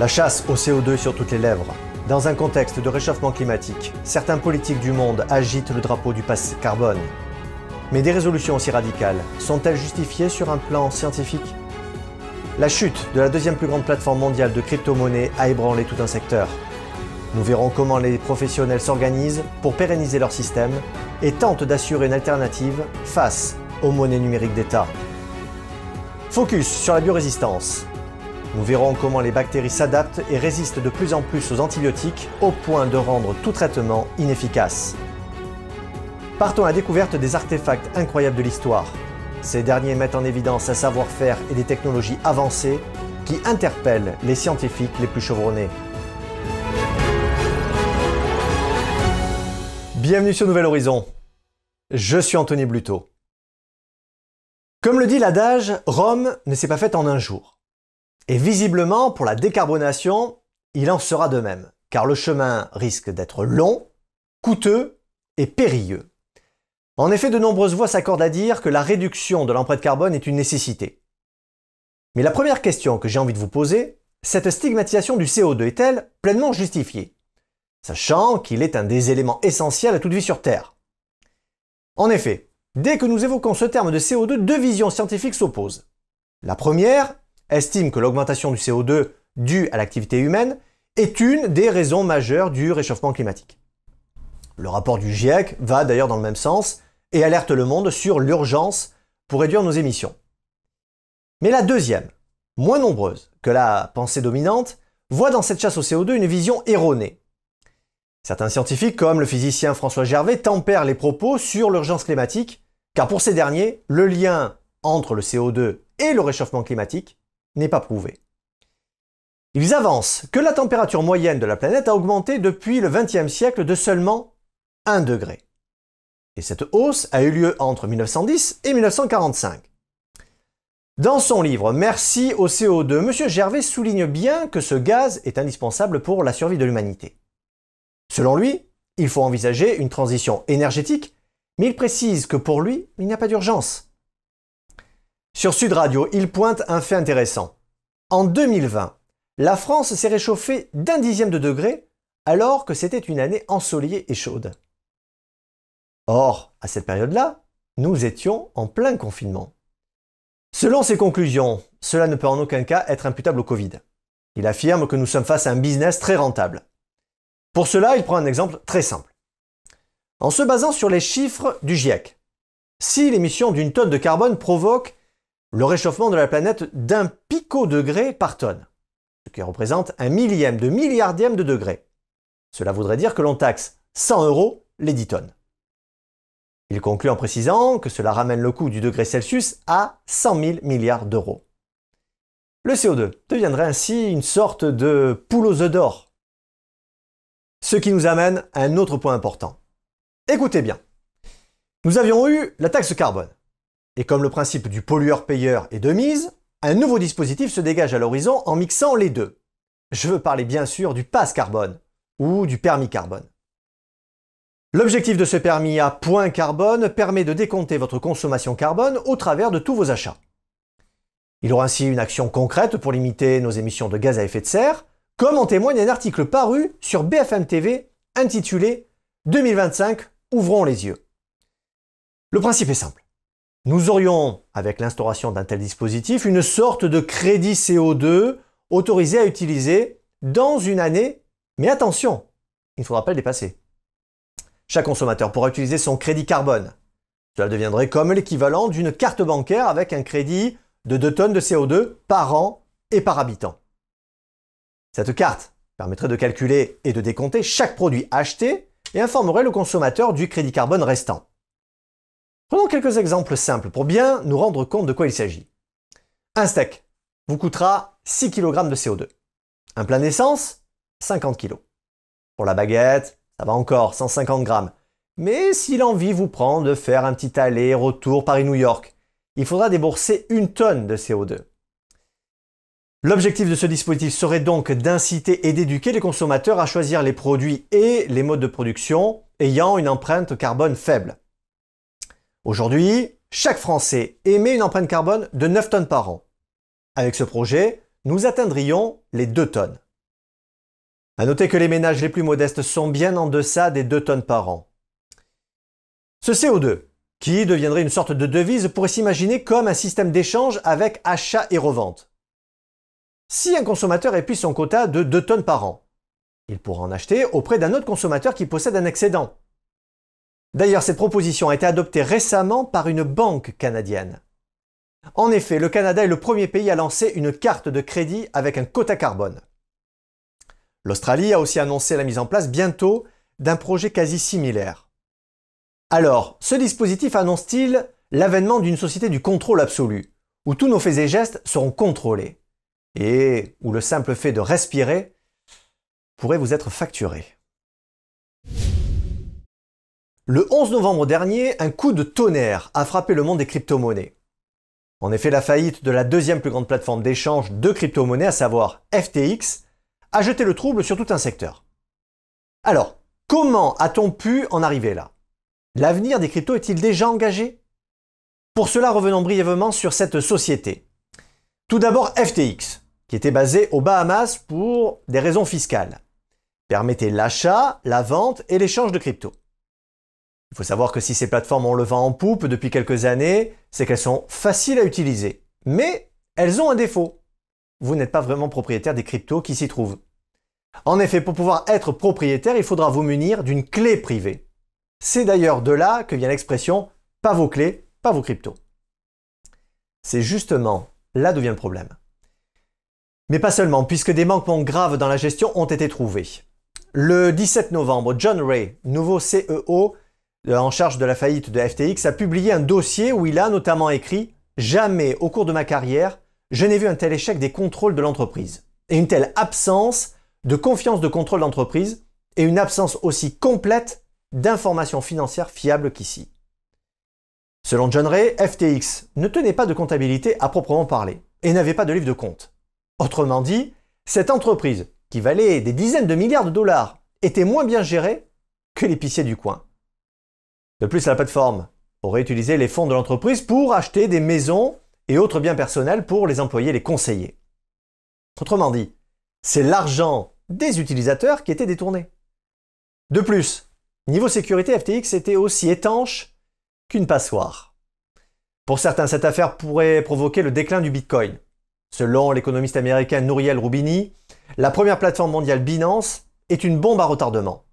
La chasse au CO2 sur toutes les lèvres. Dans un contexte de réchauffement climatique, certains politiques du monde agitent le drapeau du passe carbone. Mais des résolutions aussi radicales sont-elles justifiées sur un plan scientifique? La chute de la deuxième plus grande plateforme mondiale de crypto-monnaies a ébranlé tout un secteur. Nous verrons comment les professionnels s'organisent pour pérenniser leur système et tentent d'assurer une alternative face aux monnaies numériques d'État. Focus sur la biorésistance, nous verrons comment les bactéries s'adaptent et résistent de plus en plus aux antibiotiques au point de rendre tout traitement inefficace. Partons à la découverte des artefacts incroyables de l'histoire. Ces derniers mettent en évidence un savoir-faire et des technologies avancées qui interpellent les scientifiques les plus chevronnés. Bienvenue sur Nouvel Horizon. Je suis Anthony Bluto. Comme le dit l'adage, Rome ne s'est pas faite en un jour. Et visiblement, pour la décarbonation, il en sera de même, car le chemin risque d'être long, coûteux et périlleux. En effet, de nombreuses voix s'accordent à dire que la réduction de l'empreinte carbone est une nécessité. Mais la première question que j'ai envie de vous poser, cette stigmatisation du CO2 est-elle pleinement justifiée? Sachant qu'il est un des éléments essentiels à toute vie sur Terre. En effet, dès que nous évoquons ce terme de CO2, deux visions scientifiques s'opposent. La première estime que l'augmentation du CO2 due à l'activité humaine est une des raisons majeures du réchauffement climatique. Le rapport du GIEC va d'ailleurs dans le même sens et alerte le monde sur l'urgence pour réduire nos émissions. Mais la deuxième, moins nombreuse que la pensée dominante, voit dans cette chasse au CO2 une vision erronée. Certains scientifiques, comme le physicien François Gervais, tempèrent les propos sur l'urgence climatique, car pour ces derniers, le lien entre le CO2 et le réchauffement climatique n'est pas prouvé. Ils avancent que la température moyenne de la planète a augmenté depuis le XXe siècle de seulement 1 degré. Et cette hausse a eu lieu entre 1910 et 1945. Dans son livre Merci au CO2, M. Gervais souligne bien que ce gaz est indispensable pour la survie de l'humanité. Selon lui, il faut envisager une transition énergétique, mais il précise que pour lui, il n'y a pas d'urgence. Sur Sud Radio, il pointe un fait intéressant. En 2020, la France s'est réchauffée d'un dixième de degré alors que c'était une année ensoleillée et chaude. Or, à cette période-là, nous étions en plein confinement. Selon ses conclusions, cela ne peut en aucun cas être imputable au Covid. Il affirme que nous sommes face à un business très rentable. Pour cela, il prend un exemple très simple. En se basant sur les chiffres du GIEC, si l'émission d'une tonne de carbone provoque le réchauffement de la planète d'un picodegré par tonne, ce qui représente un millième de milliardième de degré. Cela voudrait dire que l'on taxe 100 euros les 10 tonnes. Il conclut en précisant que cela ramène le coût du degré Celsius à 100 000 milliards d'euros. Le CO2 deviendrait ainsi une sorte de poule aux œufs d'or. Ce qui nous amène à un autre point important. Écoutez bien. Nous avions eu la taxe carbone, et comme le principe du pollueur-payeur est de mise, un nouveau dispositif se dégage à l'horizon en mixant les deux. Je veux parler bien sûr du passe carbone ou du permis carbone. L'objectif de ce permis à point carbone permet de décompter votre consommation carbone au travers de tous vos achats. Il aura ainsi une action concrète pour limiter nos émissions de gaz à effet de serre, comme en témoigne un article paru sur BFM TV intitulé 2025, ouvrons les yeux. Le principe est simple. Nous aurions, avec l'instauration d'un tel dispositif, une sorte de crédit CO2 autorisé à utiliser dans une année, mais attention, il ne faudra pas le dépasser. Chaque consommateur pourra utiliser son crédit carbone. Cela deviendrait comme l'équivalent d'une carte bancaire avec un crédit de 2 tonnes de CO2 par an et par habitant. Cette carte permettrait de calculer et de décompter chaque produit acheté et informerait le consommateur du crédit carbone restant. Prenons quelques exemples simples pour bien nous rendre compte de quoi il s'agit. Un steak vous coûtera 6 kg de CO2. Un plein d'essence, 50 kg. Pour la baguette, ça va encore, 150 grammes. Mais si l'envie vous prend de faire un petit aller-retour Paris-New York, il faudra débourser une tonne de CO2. L'objectif de ce dispositif serait donc d'inciter et d'éduquer les consommateurs à choisir les produits et les modes de production ayant une empreinte carbone faible. Aujourd'hui, chaque Français émet une empreinte carbone de 9 tonnes par an. Avec ce projet, nous atteindrions les 2 tonnes. À noter que les ménages les plus modestes sont bien en deçà des 2 tonnes par an. Ce CO2, qui deviendrait une sorte de devise, pourrait s'imaginer comme un système d'échange avec achat et revente. Si un consommateur épuise son quota de 2 tonnes par an, il pourra en acheter auprès d'un autre consommateur qui possède un excédent. D'ailleurs, cette proposition a été adoptée récemment par une banque canadienne. En effet, le Canada est le premier pays à lancer une carte de crédit avec un quota carbone. L'Australie a aussi annoncé la mise en place bientôt d'un projet quasi similaire. Alors, ce dispositif annonce-t-il l'avènement d'une société du contrôle absolu, où tous nos faits et gestes seront contrôlés, et où le simple fait de respirer pourrait vous être facturé? Le 11 novembre dernier, un coup de tonnerre a frappé le monde des crypto-monnaies. En effet, la faillite de la deuxième plus grande plateforme d'échange de crypto-monnaies, à savoir FTX, a jeté le trouble sur tout un secteur. Alors, comment a-t-on pu en arriver là? L'avenir des cryptos est-il déjà engagé? Pour cela, revenons brièvement sur cette société. Tout d'abord, FTX, qui était basée aux Bahamas pour des raisons fiscales, permettait l'achat, la vente et l'échange de cryptos. Il faut savoir que si ces plateformes ont le vent en poupe depuis quelques années, c'est qu'elles sont faciles à utiliser. Mais elles ont un défaut. Vous n'êtes pas vraiment propriétaire des cryptos qui s'y trouvent. En effet, pour pouvoir être propriétaire, il faudra vous munir d'une clé privée. C'est d'ailleurs de là que vient l'expression pas vos clés, pas vos cryptos. C'est justement là d'où vient le problème. Mais pas seulement, puisque des manquements graves dans la gestion ont été trouvés. Le 17 novembre, John Ray, nouveau CEO en charge de la faillite de FTX, a publié un dossier où il a notamment écrit Jamais au cours de ma carrière, je n'ai vu un tel échec des contrôles de l'entreprise et une telle absence de confiance de contrôle d'entreprise et une absence aussi complète d'informations financières fiables qu'ici. Selon John Ray, FTX ne tenait pas de comptabilité à proprement parler et n'avait pas de livre de compte. Autrement dit, cette entreprise, qui valait des dizaines de milliards de dollars, était moins bien gérée que l'épicier du coin. De plus, la plateforme aurait utilisé les fonds de l'entreprise pour acheter des maisons et autres biens personnels pour les employés et les conseiller. Autrement dit, c'est l'argent des utilisateurs qui était détourné. De plus, niveau sécurité, FTX était aussi étanche qu'une passoire. Pour certains, cette affaire pourrait provoquer le déclin du Bitcoin. Selon l'économiste américain Nouriel Roubini, la première plateforme mondiale Binance est une bombe à retardement.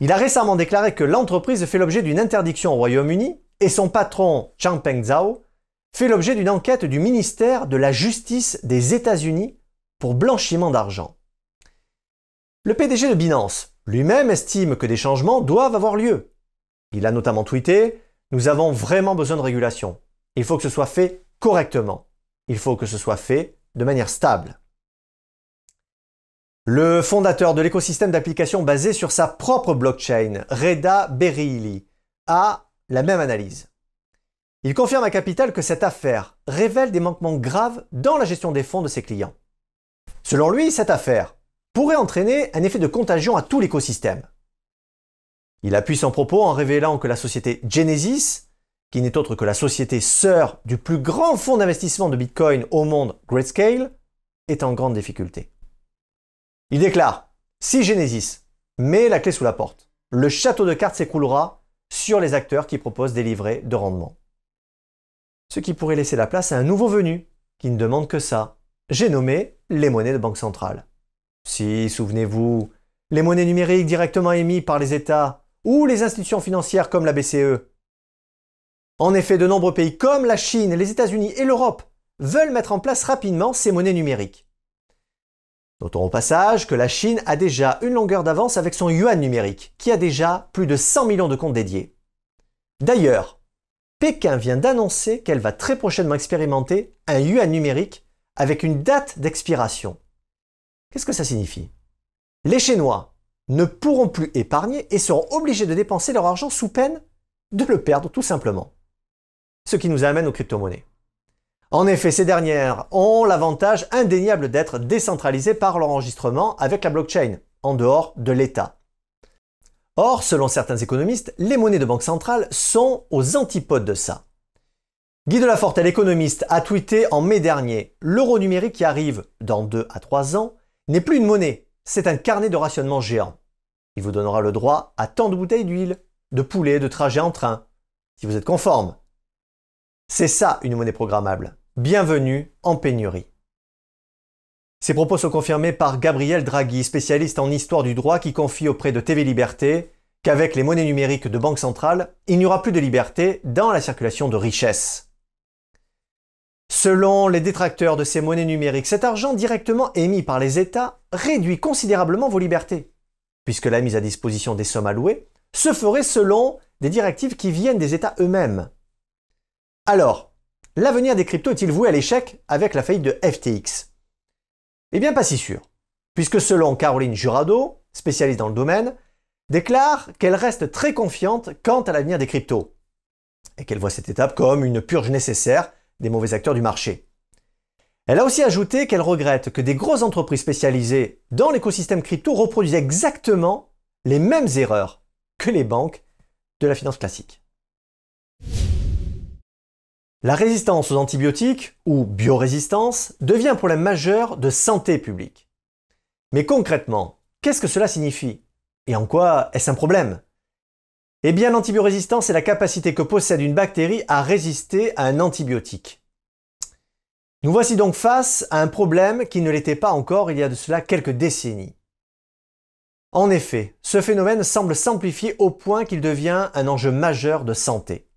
Il a récemment déclaré que l'entreprise fait l'objet d'une interdiction au Royaume-Uni et son patron, Changpeng Zhao, fait l'objet d'une enquête du ministère de la Justice des États-Unis pour blanchiment d'argent. Le PDG de Binance lui-même estime que des changements doivent avoir lieu. Il a notamment tweeté Nous avons vraiment besoin de régulation. Il faut que ce soit fait correctement. Il faut que ce soit fait de manière stable. Le fondateur de l'écosystème d'applications basé sur sa propre blockchain, Reda Berili, a la même analyse. Il confirme à Capital que cette affaire révèle des manquements graves dans la gestion des fonds de ses clients. Selon lui, cette affaire pourrait entraîner un effet de contagion à tout l'écosystème. Il appuie son propos en révélant que la société Genesis, qui n'est autre que la société sœur du plus grand fonds d'investissement de Bitcoin au monde, Grayscale, est en grande difficulté. Il déclare Si Genesis met la clé sous la porte, le château de cartes s'écroulera sur les acteurs qui proposent des livrets de rendement. Ce qui pourrait laisser la place à un nouveau venu qui ne demande que ça. J'ai nommé les monnaies de banque centrale. Si, souvenez-vous, les monnaies numériques directement émises par les États ou les institutions financières comme la BCE. En effet, de nombreux pays comme la Chine, les États-Unis et l'Europe veulent mettre en place rapidement ces monnaies numériques. Notons au passage que la Chine a déjà une longueur d'avance avec son yuan numérique, qui a déjà plus de 100 millions de comptes dédiés. D'ailleurs, Pékin vient d'annoncer qu'elle va très prochainement expérimenter un yuan numérique avec une date d'expiration. Qu'est-ce que ça signifie? Les Chinois ne pourront plus épargner et seront obligés de dépenser leur argent sous peine de le perdre tout simplement. Ce qui nous amène aux crypto-monnaies. En effet, ces dernières ont l'avantage indéniable d'être décentralisées par l'enregistrement avec la blockchain, en dehors de l'État. Or, selon certains économistes, les monnaies de banque centrale sont aux antipodes de ça. Guy Delaforte, l'économiste, a tweeté en mai dernier L'euro numérique qui arrive dans 2 à 3 ans n'est plus une monnaie, c'est un carnet de rationnement géant. Il vous donnera le droit à tant de bouteilles d'huile, de poulet, de trajet en train, si vous êtes conforme. C'est ça une monnaie programmable. Bienvenue en pénurie. Ces propos sont confirmés par Gabriel Draghi, spécialiste en histoire du droit qui confie auprès de TV Liberté qu'avec les monnaies numériques de banque centrale, il n'y aura plus de liberté dans la circulation de richesses. Selon les détracteurs de ces monnaies numériques, cet argent directement émis par les États réduit considérablement vos libertés, puisque la mise à disposition des sommes allouées se ferait selon des directives qui viennent des États eux-mêmes. Alors, l'avenir des cryptos est-il voué à l'échec avec la faillite de FTX Eh bien, pas si sûr, puisque selon Caroline Jurado, spécialiste dans le domaine, déclare qu'elle reste très confiante quant à l'avenir des cryptos, et qu'elle voit cette étape comme une purge nécessaire des mauvais acteurs du marché. Elle a aussi ajouté qu'elle regrette que des grosses entreprises spécialisées dans l'écosystème crypto reproduisent exactement les mêmes erreurs que les banques de la finance classique. La résistance aux antibiotiques, ou biorésistance, devient un problème majeur de santé publique. Mais concrètement, qu'est-ce que cela signifie? Et en quoi est-ce un problème? Eh bien, l'antibiorésistance est la capacité que possède une bactérie à résister à un antibiotique. Nous voici donc face à un problème qui ne l'était pas encore il y a de cela quelques décennies. En effet, ce phénomène semble s'amplifier au point qu'il devient un enjeu majeur de santé.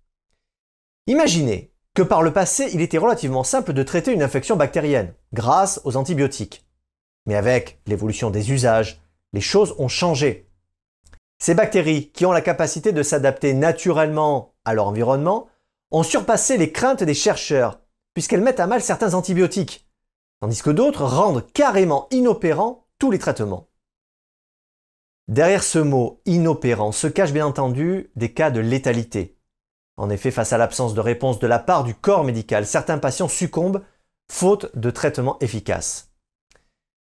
Imaginez que par le passé, il était relativement simple de traiter une infection bactérienne grâce aux antibiotiques. Mais avec l'évolution des usages, les choses ont changé. Ces bactéries, qui ont la capacité de s'adapter naturellement à leur environnement, ont surpassé les craintes des chercheurs, puisqu'elles mettent à mal certains antibiotiques, tandis que d'autres rendent carrément inopérants tous les traitements. Derrière ce mot inopérant se cachent bien entendu des cas de létalité. En effet, face à l'absence de réponse de la part du corps médical, certains patients succombent faute de traitement efficace.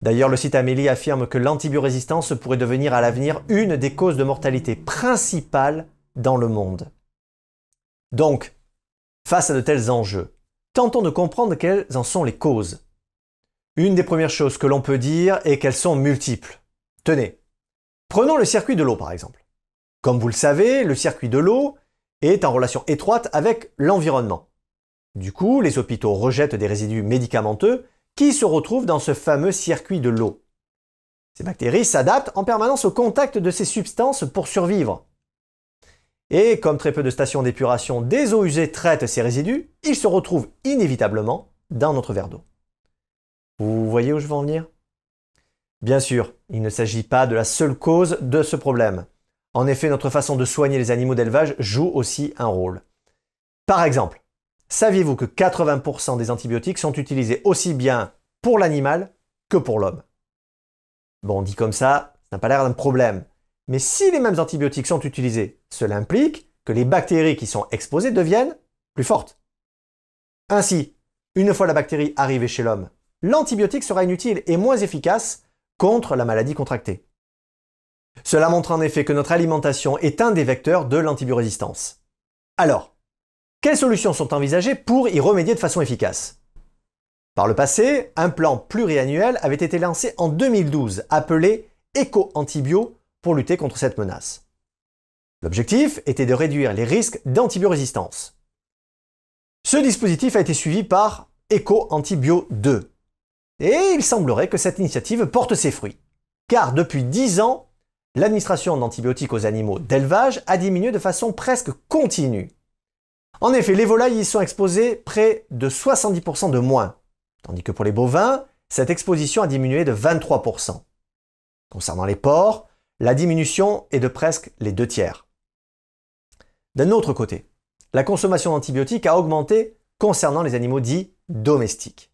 D'ailleurs, le site Amélie affirme que l'antibiorésistance pourrait devenir à l'avenir une des causes de mortalité principales dans le monde. Donc, face à de tels enjeux, tentons de comprendre quelles en sont les causes. Une des premières choses que l'on peut dire est qu'elles sont multiples. Tenez, Prenons le circuit de l'eau par exemple. Comme vous le savez, le circuit de l'eau est en relation étroite avec l'environnement. Du coup, les hôpitaux rejettent des résidus médicamenteux qui se retrouvent dans ce fameux circuit de l'eau. Ces bactéries s'adaptent en permanence au contact de ces substances pour survivre. Et comme très peu de stations d'épuration des eaux usées traitent ces résidus, ils se retrouvent inévitablement dans notre verre d'eau. Vous voyez où je veux en venir? Bien sûr, il ne s'agit pas de la seule cause de ce problème. En effet, notre façon de soigner les animaux d'élevage joue aussi un rôle. Par exemple, saviez-vous que 80% des antibiotiques sont utilisés aussi bien pour l'animal que pour l'homme? Bon, dit comme ça, ça n'a pas l'air d'un problème. Mais si les mêmes antibiotiques sont utilisés, cela implique que les bactéries qui sont exposées deviennent plus fortes. Ainsi, une fois la bactérie arrivée chez l'homme, l'antibiotique sera inutile et moins efficace contre la maladie contractée. Cela montre en effet que notre alimentation est un des vecteurs de l'antibiorésistance. Alors, quelles solutions sont envisagées pour y remédier de façon efficace? Par le passé, un plan pluriannuel avait été lancé en 2012 appelé Eco-Antibio pour lutter contre cette menace. L'objectif était de réduire les risques d'antibiorésistance. Ce dispositif a été suivi par Eco-Antibio 2, et il semblerait que cette initiative porte ses fruits. Car depuis 10 ans, l'administration d'antibiotiques aux animaux d'élevage a diminué de façon presque continue. En effet, les volailles y sont exposées près de 70% de moins, tandis que pour les bovins, cette exposition a diminué de 23%. Concernant les porcs, la diminution est de presque les deux tiers. D'un autre côté, la consommation d'antibiotiques a augmenté concernant les animaux dits domestiques.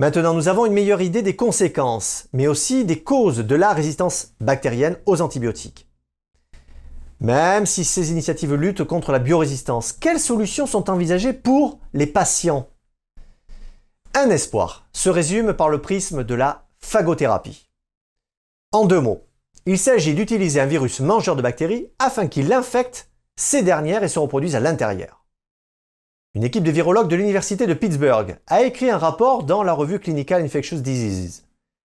Maintenant, nous avons une meilleure idée des conséquences, mais aussi des causes de la résistance bactérienne aux antibiotiques. Même si ces initiatives luttent contre la biorésistance, quelles solutions sont envisagées pour les patients? Un espoir se résume par le prisme de la phagothérapie. En deux mots, il s'agit d'utiliser un virus mangeur de bactéries afin qu'il infecte ces dernières et se reproduise à l'intérieur. Une équipe de virologues de l'Université de Pittsburgh a écrit un rapport dans la revue Clinical Infectious Diseases.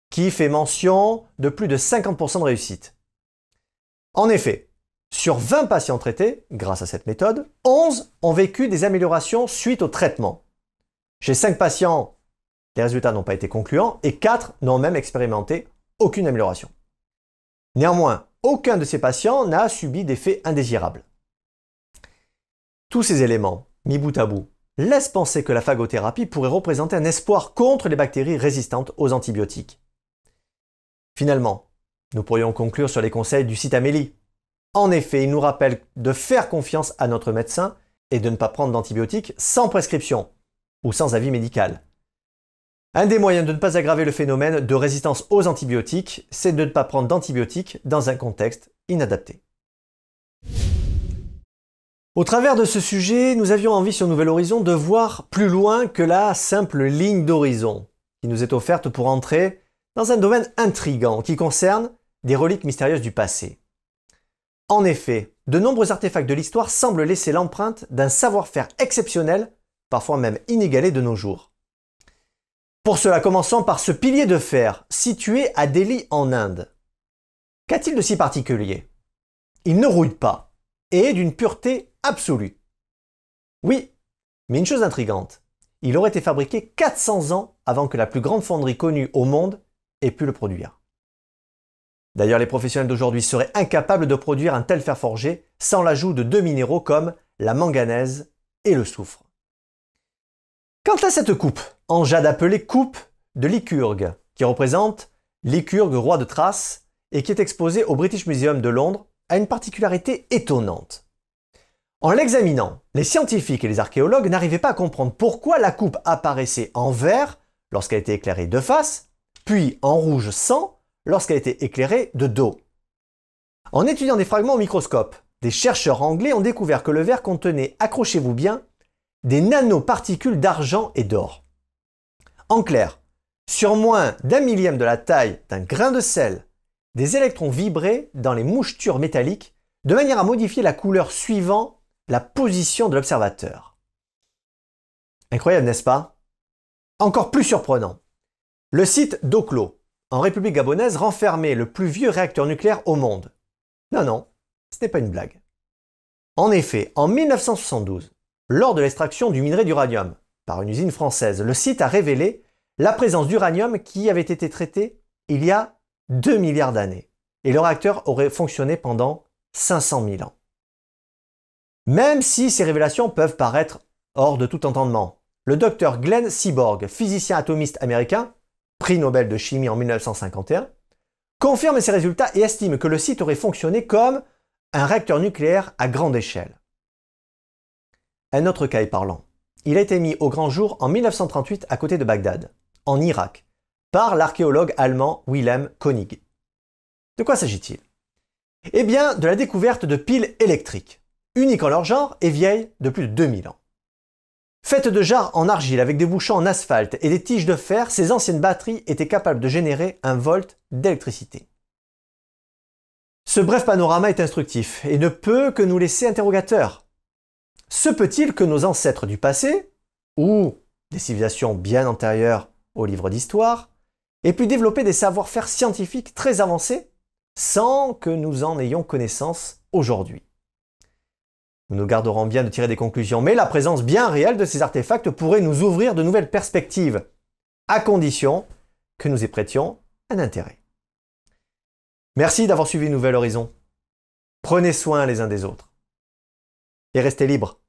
qui fait mention de plus de 50% de réussite. En effet, sur 20 patients traités, grâce à cette méthode, 11 ont vécu des améliorations suite au traitement. Chez 5 patients, les résultats n'ont pas été concluants et 4 n'ont même expérimenté aucune amélioration. Néanmoins, aucun de ces patients n'a subi d'effets indésirables. Tous ces éléments, mis bout à bout, laissent penser que la phagothérapie pourrait représenter un espoir contre les bactéries résistantes aux antibiotiques. Finalement, nous pourrions conclure sur les conseils du site Amélie. En effet, il nous rappelle de faire confiance à notre médecin et de ne pas prendre d'antibiotiques sans prescription ou sans avis médical. Un des moyens de ne pas aggraver le phénomène de résistance aux antibiotiques, c'est de ne pas prendre d'antibiotiques dans un contexte inadapté. Au travers de ce sujet, nous avions envie sur Nouvel Horizon de voir plus loin que la simple ligne d'horizon qui nous est offerte pour entrer dans un domaine intrigant qui concerne des reliques mystérieuses du passé. En effet, de nombreux artefacts de l'histoire semblent laisser l'empreinte d'un savoir-faire exceptionnel, parfois même inégalé de nos jours. Pour cela, commençons par ce pilier de fer situé à Delhi en Inde. Qu'a-t-il de si particulier? Il ne rouille pas et est d'une pureté absolue. Oui, mais une chose intrigante, il aurait été fabriqué 400 ans avant que la plus grande fonderie connue au monde et pu le produire. D'ailleurs, les professionnels d'aujourd'hui seraient incapables de produire un tel fer forgé sans l'ajout de deux minéraux comme la manganèse et le soufre. Quant à cette coupe, en jade appelée coupe de Lycurgue, qui représente Lycurgue, roi de Thrace, et qui est exposée au British Museum de Londres, a une particularité étonnante. En l'examinant, les scientifiques et les archéologues n'arrivaient pas à comprendre pourquoi la coupe apparaissait en vert lorsqu'elle était éclairée de face puis en rouge sang lorsqu'elle était éclairée de dos. En étudiant des fragments au microscope, des chercheurs anglais ont découvert que le verre contenait, accrochez-vous bien, des nanoparticules d'argent et d'or. En clair, sur moins d'un millième de la taille d'un grain de sel, des électrons vibraient dans les mouchetures métalliques de manière à modifier la couleur suivant la position de l'observateur. Incroyable, n'est-ce pas? Encore plus surprenant, le site d'Oklo, en République gabonaise, renfermait le plus vieux réacteur nucléaire au monde. Non, non, ce n'est pas une blague. En effet, en 1972, lors de l'extraction du minerai d'uranium par une usine française, le site a révélé la présence d'uranium qui avait été traité il y a 2 milliards d'années. Et le réacteur aurait fonctionné pendant 500 000 ans. Même si ces révélations peuvent paraître hors de tout entendement, le docteur Glenn Seaborg, physicien atomiste américain, prix Nobel de chimie en 1951, confirme ses résultats et estime que le site aurait fonctionné comme un réacteur nucléaire à grande échelle. Un autre cas est parlant. Il a été mis au grand jour en 1938 à côté de Bagdad, en Irak, par l'archéologue allemand Wilhelm Koenig. De quoi s'agit-il? Eh bien, de la découverte de piles électriques, uniques en leur genre et vieilles de plus de 2000 ans. Faites de jarres en argile avec des bouchons en asphalte et des tiges de fer, ces anciennes batteries étaient capables de générer un volt d'électricité. Ce bref panorama est instructif et ne peut que nous laisser interrogateurs. Se peut-il que nos ancêtres du passé, ou des civilisations bien antérieures aux livres d'histoire, aient pu développer des savoir-faire scientifiques très avancés sans que nous en ayons connaissance aujourd'hui? Nous nous garderons bien de tirer des conclusions, mais la présence bien réelle de ces artefacts pourrait nous ouvrir de nouvelles perspectives, à condition que nous y prêtions un intérêt. Merci d'avoir suivi Nouvel Horizon. Prenez soin les uns des autres. Et restez libres.